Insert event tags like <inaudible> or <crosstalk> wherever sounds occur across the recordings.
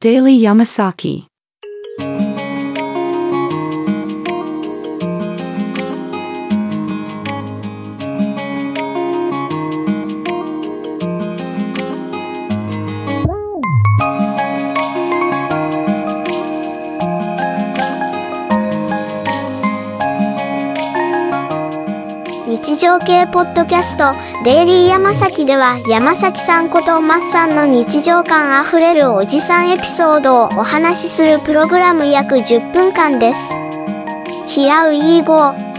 Daily Yamasaki. 系ポッドキャストデイリーヤマサキでは山崎さんことマッさんの日常感あふれるおじさんエピソードをお話しするプログラム約10分間です。ヒアウィーゴー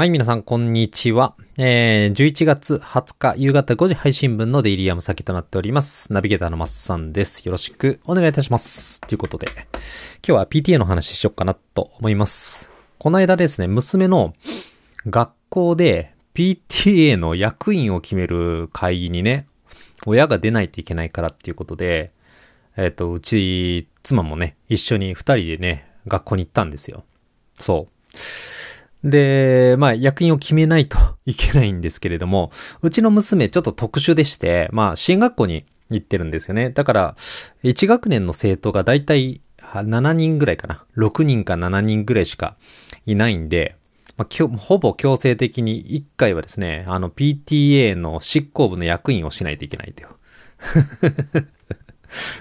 はい、皆さん、こんにちは。えー、11月20日夕方5時配信分のデイリーヤム先となっております。ナビゲーターのマッサンです。よろしくお願いいたします。ということで、今日は PTA の話しよっかなと思います。この間ですね、娘の学校で PTA の役員を決める会議にね、親が出ないといけないからっていうことで、えっ、と、うち、妻もね、一緒に二人でね、学校に行ったんですよ。そう。で、まあ、役員を決めないといけないんですけれども、うちの娘ちょっと特殊でして、まあ、進学校に行ってるんですよね。だから、1学年の生徒がだいたい7人ぐらいかな。6人か7人ぐらいしかいないんで、まあ、ほぼ強制的に1回はですね、あの PTA の執行部の役員をしないといけないという。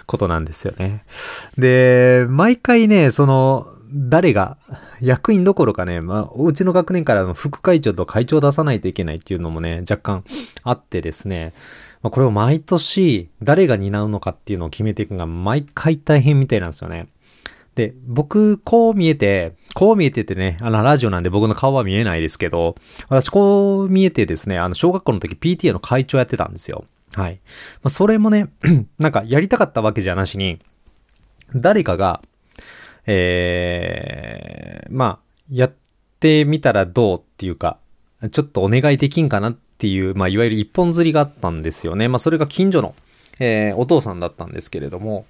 ことなんですよね。で、毎回ね、その、誰が、役員どころかね、まあ、うちの学年からの副会長と会長を出さないといけないっていうのもね、若干あってですね、まあ、これを毎年誰が担うのかっていうのを決めていくのが毎回大変みたいなんですよね。で、僕、こう見えて、こう見えててね、あの、ラジオなんで僕の顔は見えないですけど、私こう見えてですね、あの、小学校の時 PTA の会長やってたんですよ。はい。まあ、それもね、<clears throat> なんかやりたかったわけじゃなしに、誰かが、えー、まあ、やってみたらどうっていうか、ちょっとお願いできんかなっていう、まあ、いわゆる一本釣りがあったんですよね。まあ、それが近所の、えー、お父さんだったんですけれども、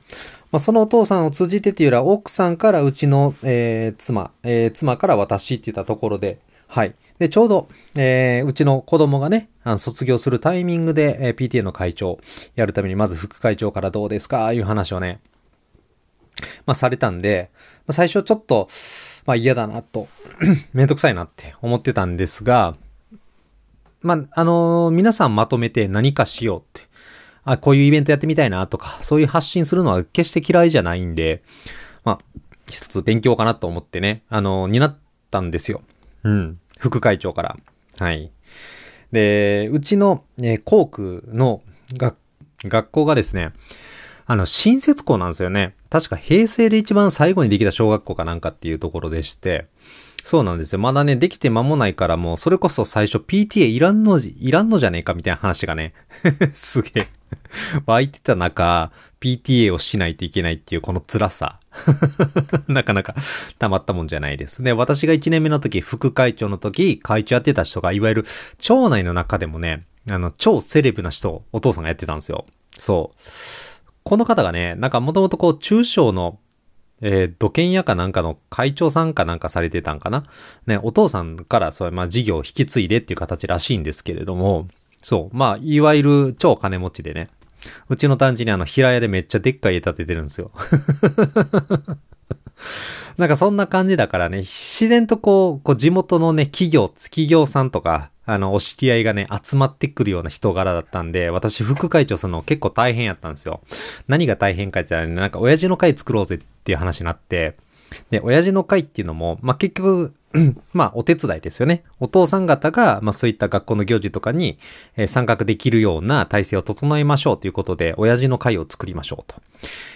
まあ、そのお父さんを通じてっていうよりは、奥さんからうちの、えー、妻、えー、妻から私って言ったところで、はい。で、ちょうど、えー、うちの子供がね、あの卒業するタイミングで、えー、PTA の会長やるために、まず副会長からどうですか？いう話をね、まあ、されたんで、まあ、最初ちょっと、まあ、嫌だなと、<clears throat> めんどくさいなって思ってたんですが、まあ、あのー皆さんまとめて何かしようって、あ、こういうイベントやってみたいなとか、そういう発信するのは決して嫌いじゃないんで、まあ、一つ勉強かなと思ってね、あのー担ったんですよ。うん。副会長から。はい。で、うちの、えー校区の学、学校がですね、あの、新設校なんですよね。確か平成で一番最後にできた小学校かなんかっていうところでして、そうなんですよ。まだね、できて間もないからもう、それこそ最初 PTA いらんの、いらんのじゃねえかみたいな話がね、<laughs> すげえ、湧いてた中、PTA をしないといけないっていうこの辛さ。<laughs> なかなかたまったもんじゃないです。で、私が1年目の時、副会長の時、会長やってた人が、いわゆる町内の中でもね、あの、超セレブな人お父さんがやってたんですよ。そう。この方がね、なんかもともとこう、中小の、えー土建屋かなんかの会長さんかなんかされてたんかな？ね、お父さんからそう、まあ、事業を引き継いでっていう形らしいんですけれども、そう、まあ、いわゆる超金持ちでね、うちの単地にあの、平屋でめっちゃでっかい家建ててるんですよ。<laughs> <laughs> なんかそんな感じだからね、自然とこう、こう地元のね、企業、企業さんとか、あの、お知り合いがね、集まってくるような人柄だったんで、私副会長するの結構大変やったんですよ。何が大変かって言ったらね、なんか親父の会作ろうぜっていう話になって、で、親父の会っていうのも、まあ、結局、<clears throat> まあ、お手伝いですよね。お父さん方が、まあ、そういった学校の行事とかに、えー参画できるような体制を整えましょうということで、親父の会を作りましょうと。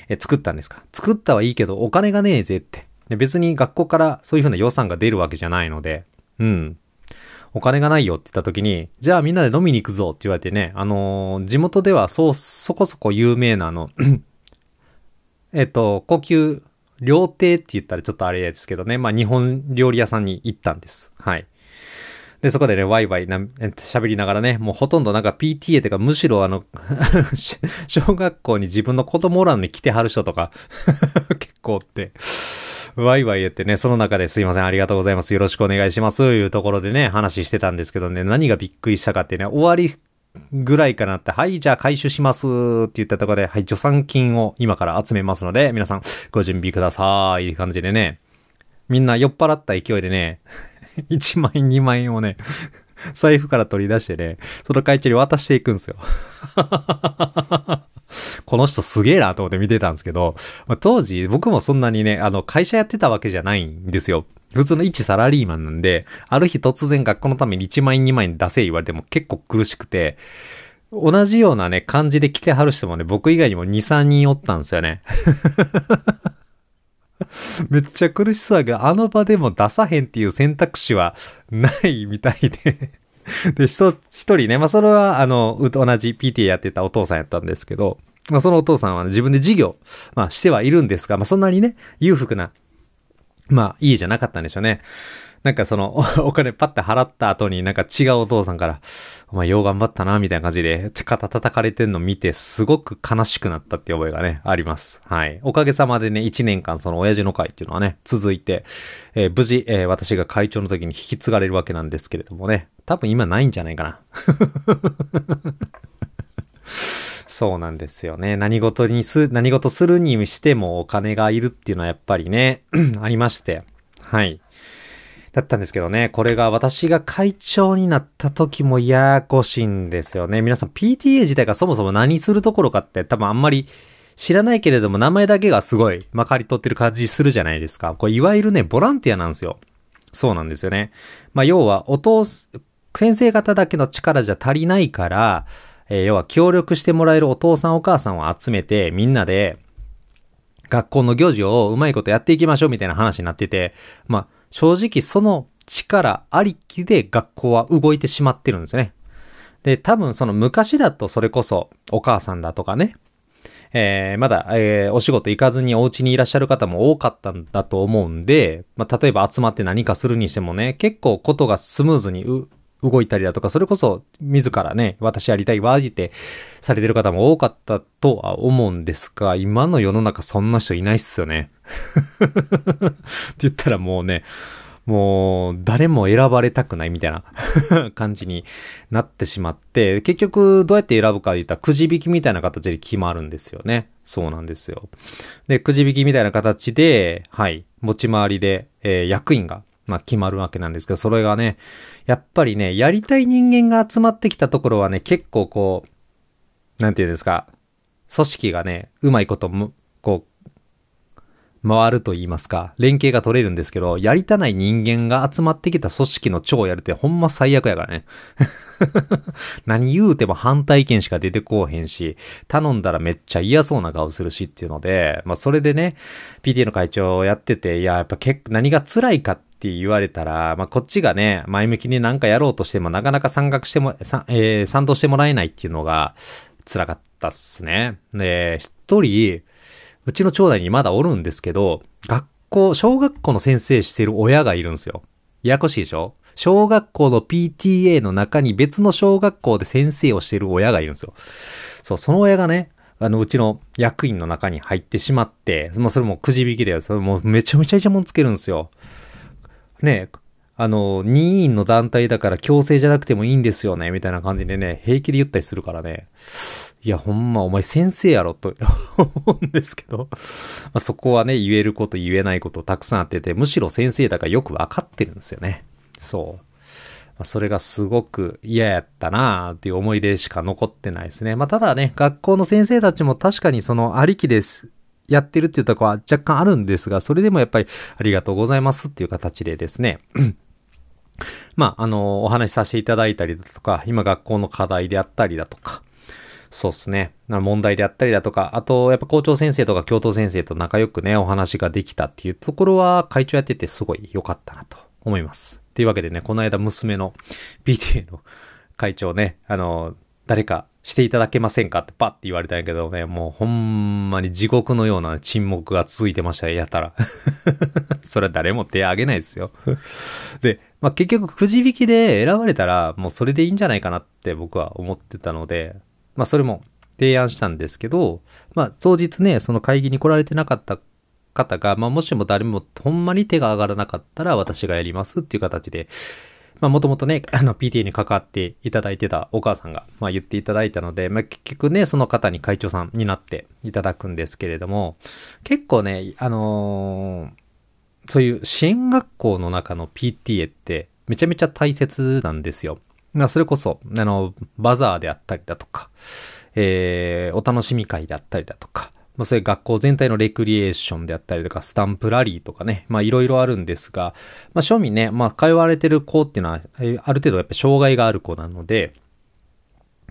えー作ったんですか？作ったはいいけど、お金がねえぜって。で別に学校からそういうふうな予算が出るわけじゃないので、うん。お金がないよって言った時に、じゃあみんなで飲みに行くぞって言われてね、あのー地元ではそう、そこそこ有名なあの、<clears throat> えっと、高級料亭って言ったらちょっとあれですけどね、まあ日本料理屋さんに行ったんです。はい。で、そこでね、ワイワイな、喋りながらね、もうほとんどなんか PTA というか、むしろあの、<laughs> 小学校に自分の子供おらんに来てはる人とか、<laughs> 結構って、ワイワイ言ってね、その中ですいません、ありがとうございます、よろしくお願いします、というところでね、話してたんですけどね、何がびっくりしたかってね、終わりぐらいかなって、はい、じゃあ回収しますって言ったところで、はい、助産金を今から集めますので、皆さんご準備ください。いい感じでね、みんな酔っ払った勢いでね、1万円、2万円をね、<laughs> 財布から取り出してね、その会長に渡していくんですよ。<laughs> この人すげえなと思って見てたんですけど、まあ、当時僕もそんなにね、あの、会社やってたわけじゃないんですよ。普通の一サラリーマンなんで、ある日突然学校のために1万円2万円出せ言われても結構苦しくて、同じようなね、感じで来てはる人もね、僕以外にも2、3人おったんですよね。<laughs> めっちゃ苦しそうやけど、あの場でも出さへんっていう選択肢はないみたいで <laughs> で、一人ね、まあ、それは、あの、同じ PT やってたお父さんやったんですけど、まあ、そのお父さんは、ね、自分で事業、まあ、してはいるんですが、まあ、そんなにね、裕福な、まあ、いいじゃなかったんでしょうね。なんかその、<laughs> お金パッて払った後になんか違うお父さんから、お前よう頑張ったな、みたいな感じで、肩叩かれてんの見て、すごく悲しくなったって覚えがね、あります。はい。おかげさまでね、1年間その親父の会っていうのはね、続いて、えー、無事、えー、私が会長の時に引き継がれるわけなんですけれどもね、多分今ないんじゃないかな。<laughs> そうなんですよね。何事にす、何事するにしてもお金がいるっていうのはやっぱりね、<clears throat> ありまして。はい。だったんですけどね、これが私が会長になった時もややこしいんですよね。皆さん PTA 自体がそもそも何するところかって多分あんまり知らないけれども名前だけがすごいまかり取ってる感じするじゃないですか。これいわゆるね、ボランティアなんですよ。そうなんですよね。まあ要は、お父、先生方だけの力じゃ足りないから、えー、要は協力してもらえるお父さんお母さんを集めてみんなで学校の行事をうまいことやっていきましょうみたいな話になってて、まあ正直その力ありきで学校は動いてしまってるんですよね。で、多分その昔だとそれこそお母さんだとかね、えー、まだ、えー、お仕事行かずにお家にいらっしゃる方も多かったんだと思うんで、まあ、例えば集まって何かするにしてもね、結構ことがスムーズに動いたりだとか、それこそ自らね、私やりたいわーってされてる方も多かったとは思うんですが、今の世の中そんな人いないっすよね。<laughs> って言ったらもうね、もう誰も選ばれたくないみたいな <laughs> 感じになってしまって、結局どうやって選ぶかで言ったらくじ引きみたいな形で決まるんですよね。そうなんですよ。で、くじ引きみたいな形で、はい、持ち回りで、えー、役員がまあ決まるわけなんですけど、それがね、やっぱりね、やりたい人間が集まってきたところはね、結構こう、なんていうんですか、組織がね、うまいことむ、こう、回ると言いますか、連携が取れるんですけど、やりたない人間が集まってきた組織の長をやるってほんま最悪やからね。<laughs> 何言うても反対意見しか出てこうへんし、頼んだらめっちゃ嫌そうな顔するしっていうので、まあそれでね、PTA の会長をやってて、いや、やっぱ結構何が辛いかってって言われたら、まあこっちがね、前向きになんかやろうとしてもなかなか参画しても、えー、賛同してもらえないっていうのが辛かったっすね。で、一人、うちの町内にまだおるんですけど、学校、小学校の先生してる親がいるんですよ。ややこしいでしょ？小学校の PTA の中に別の小学校で先生をしてる親がいるんですよ。そう、その親がね、あの、うちの役員の中に入ってしまって、もうそれもくじ引きで、それもめちゃめちゃイチャモンつけるんですよ。ねあの、任意の団体だから強制じゃなくてもいいんですよね、みたいな感じでね、平気で言ったりするからね。いや、ほんま、お前先生やろと <laughs> 思うんですけどまあ、そこはね、言えること言えないことたくさんあってて、むしろ先生だからよくわかってるんですよね。そう。まあ、それがすごく嫌やったなーっていう思い出しか残ってないですね。まあ、ただね、学校の先生たちも確かにそのありきです。やってるっていうとこは若干あるんですが、それでもやっぱりありがとうございますっていう形でですね、<clears throat> まあ、あの、お話しさせていただいたりだとか、今学校の課題であったりだとか、そうっすね。問題であったりだとか、あと、やっぱ校長先生とか教頭先生と仲良くね、お話ができたっていうところは、会長やっててすごい良かったなと思います。というわけでね、この間娘の PTA の会長ね、あの、誰かしていただけませんかってパッて言われたんやけどね、もうほんまに地獄のような沈黙が続いてました、やたら。<laughs> それは誰も手挙げないですよ。で、まあ結局くじ引きで選ばれたらもうそれでいいんじゃないかなって僕は思ってたので、まあそれも提案したんですけど、まあ当日ね、その会議に来られてなかった方が、まあもしも誰もほんまに手が上がらなかったら私がやりますっていう形で、まあもともとね、あの PTA に関わっていただいてたお母さんが、まあ言っていただいたので、まあ結局ね、その方に会長さんになっていただくんですけれども、結構ね、あのーそういう支援学校の中の PTA ってめちゃめちゃ大切なんですよ。まあそれこそ、あの、バザーであったりだとか、えー、お楽しみ会であったりだとか、まあ、そういう学校全体のレクリエーションであったりとか、スタンプラリーとかね、まあいろいろあるんですが、まあ庶民ね、まあ通われてる子っていうのは、ある程度やっぱ障害がある子なので、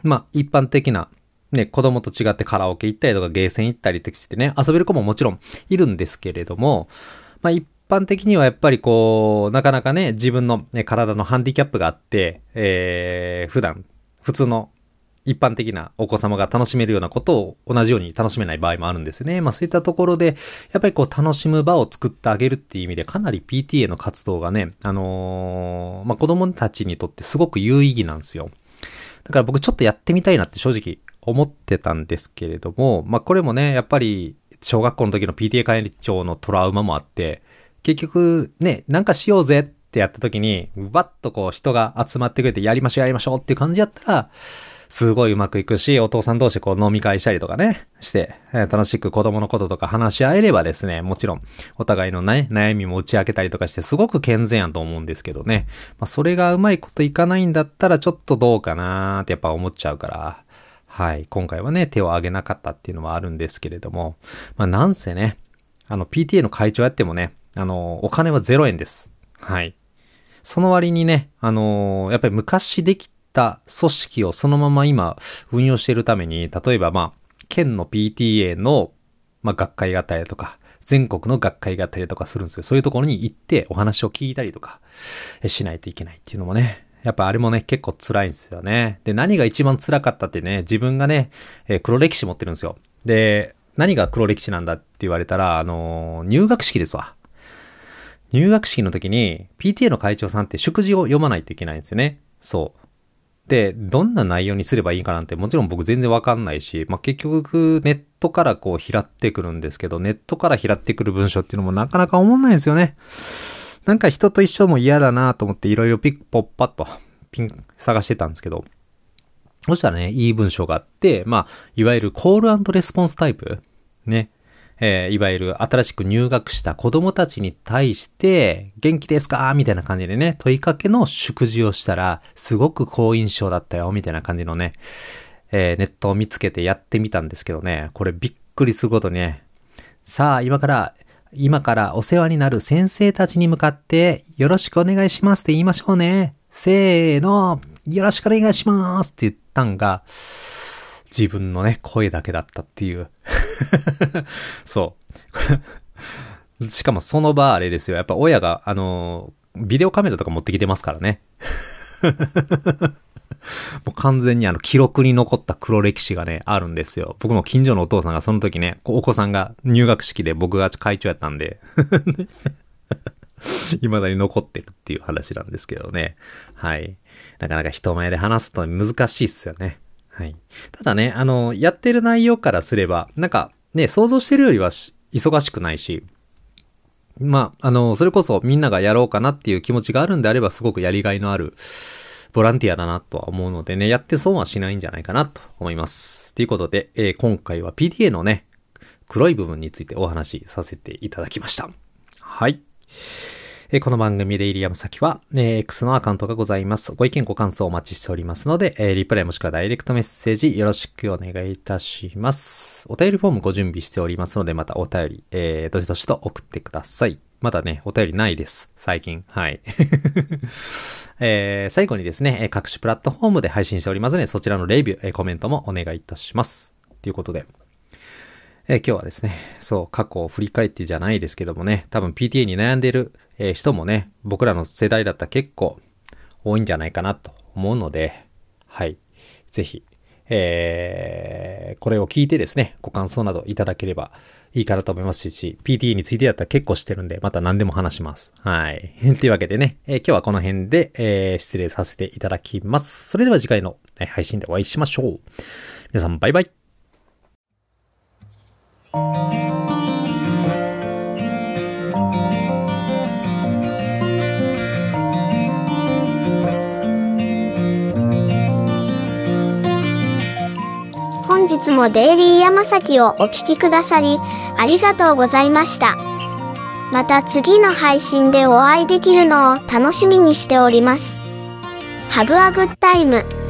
まあ一般的なね、子供と違ってカラオケ行ったりとかゲーセン行ったりとかしてね、遊べる子ももちろんいるんですけれども、まあ一般的にはやっぱりこう、なかなかね、自分の、ね、体のハンディキャップがあって、えー、普段、普通の一般的なお子様が楽しめるようなことを同じように楽しめない場合もあるんですね。まあそういったところで、やっぱりこう楽しむ場を作ってあげるっていう意味でかなり PTA の活動がね、あのー、まあ子供たちにとってすごく有意義なんですよ。だから僕ちょっとやってみたいなって正直思ってたんですけれども、まあこれもね、やっぱり小学校の時の PTA 会長のトラウマもあって、結局ね、なんかしようぜってやった時に、バッとこう人が集まってくれてやりましょうやりましょうっていう感じやったら、すごいうまくいくし、お父さん同士こう飲み会したりとかね、して、え楽しく子供のこととか話し合えればですね、もちろん、お互いのね、悩みも打ち明けたりとかして、すごく健全やと思うんですけどね。まあ、それがうまいこといかないんだったら、ちょっとどうかなーってやっぱ思っちゃうから、はい、今回はね、手を挙げなかったっていうのはあるんですけれども、まあ、なんせね、あの、PTA の会長やってもね、あの、お金は0円です。はい。その割にね、あのやっぱり昔できた組織をそのまま今運用しているために、例えばまあ、県の PTA の、まあ、学会があったりとか、全国の学会があったりとかするんですよ。そういうところに行ってお話を聞いたりとかしないといけないっていうのもね、やっぱあれもね、結構辛いんですよね。で、何が一番辛かったってね、自分がね、えー、黒歴史持ってるんですよ。で、何が黒歴史なんだって言われたら、あのー、入学式ですわ。入学式の時に PTA の会長さんって祝辞を読まないといけないんですよね。そう。で、どんな内容にすればいいかなんてもちろん僕全然わかんないし、まあ、結局ネットからこう拾ってくるんですけど、ネットから拾ってくる文章っていうのもなかなか思んないんですよね。なんか人と一緒も嫌だなと思っていろいろピッポッパッとピン探してたんですけど、そしたらね、いい文章があって、まあ、いわゆるコールレスポンスタイプね。えー、いわゆる新しく入学した子供たちに対して、元気ですかみたいな感じでね、問いかけの祝辞をしたら、すごく好印象だったよ、みたいな感じのね、えー、ネットを見つけてやってみたんですけどね、これびっくりすることにね、さあ、今から、今からお世話になる先生たちに向かって、よろしくお願いしますって言いましょうね。せーの、よろしくお願いしますって言ったんが、自分のね、声だけだったっていう。<laughs> そう。<laughs> しかもその場あれですよ。やっぱ親が、あのビデオカメラとか持ってきてますからね。<laughs> もう完全にあの記録に残った黒歴史がね、あるんですよ。僕も近所のお父さんがその時ね、お子さんが入学式で僕が会長やったんで未だに残ってるっていう話なんですけどね。はい。なかなか人前で話すと難しいっすよね。はい。ただね、あの、やってる内容からすれば、なんか、ね、想像してるよりは忙しくないし、まあ、あの、それこそみんながやろうかなっていう気持ちがあるんであれば、すごくやりがいのあるボランティアだなとは思うのでね、やって損はしないんじゃないかなと思います。ということで、えー、今回は PTA のね、黒い部分についてお話しさせていただきました。はい。えこの番組でイリアム先は、え X のアカウントがございます。ご意見ご感想お待ちしておりますので、えリプライもしくはダイレクトメッセージよろしくお願いいたします。お便りフォームご準備しておりますので、またお便り、えー、どしどしと送ってください。まだね、お便りないです。最近。はい。<laughs> えー、最後にですね、各種プラットフォームで配信しておりますので、そちらのレビュー、コメントもお願いいたします。ということで、えー、今日はですね、そう、過去を振り返ってじゃないですけどもね、多分 PTA に悩んでいる、えー、人もね、僕らの世代だったら結構多いんじゃないかなと思うので、はい。ぜひ、えー、これを聞いてですね、ご感想などいただければいいかなと思いますし、PTA についてだったら結構してるんで、また何でも話します。はい。<laughs> というわけでね、えー、今日はこの辺で、えー、失礼させていただきます。それでは次回の配信でお会いしましょう。皆さんバイバイ。本日もデイリー山崎をお聴きくださり、ありがとうございました。また次の配信でお会いできるのを楽しみにしております。Have a good time!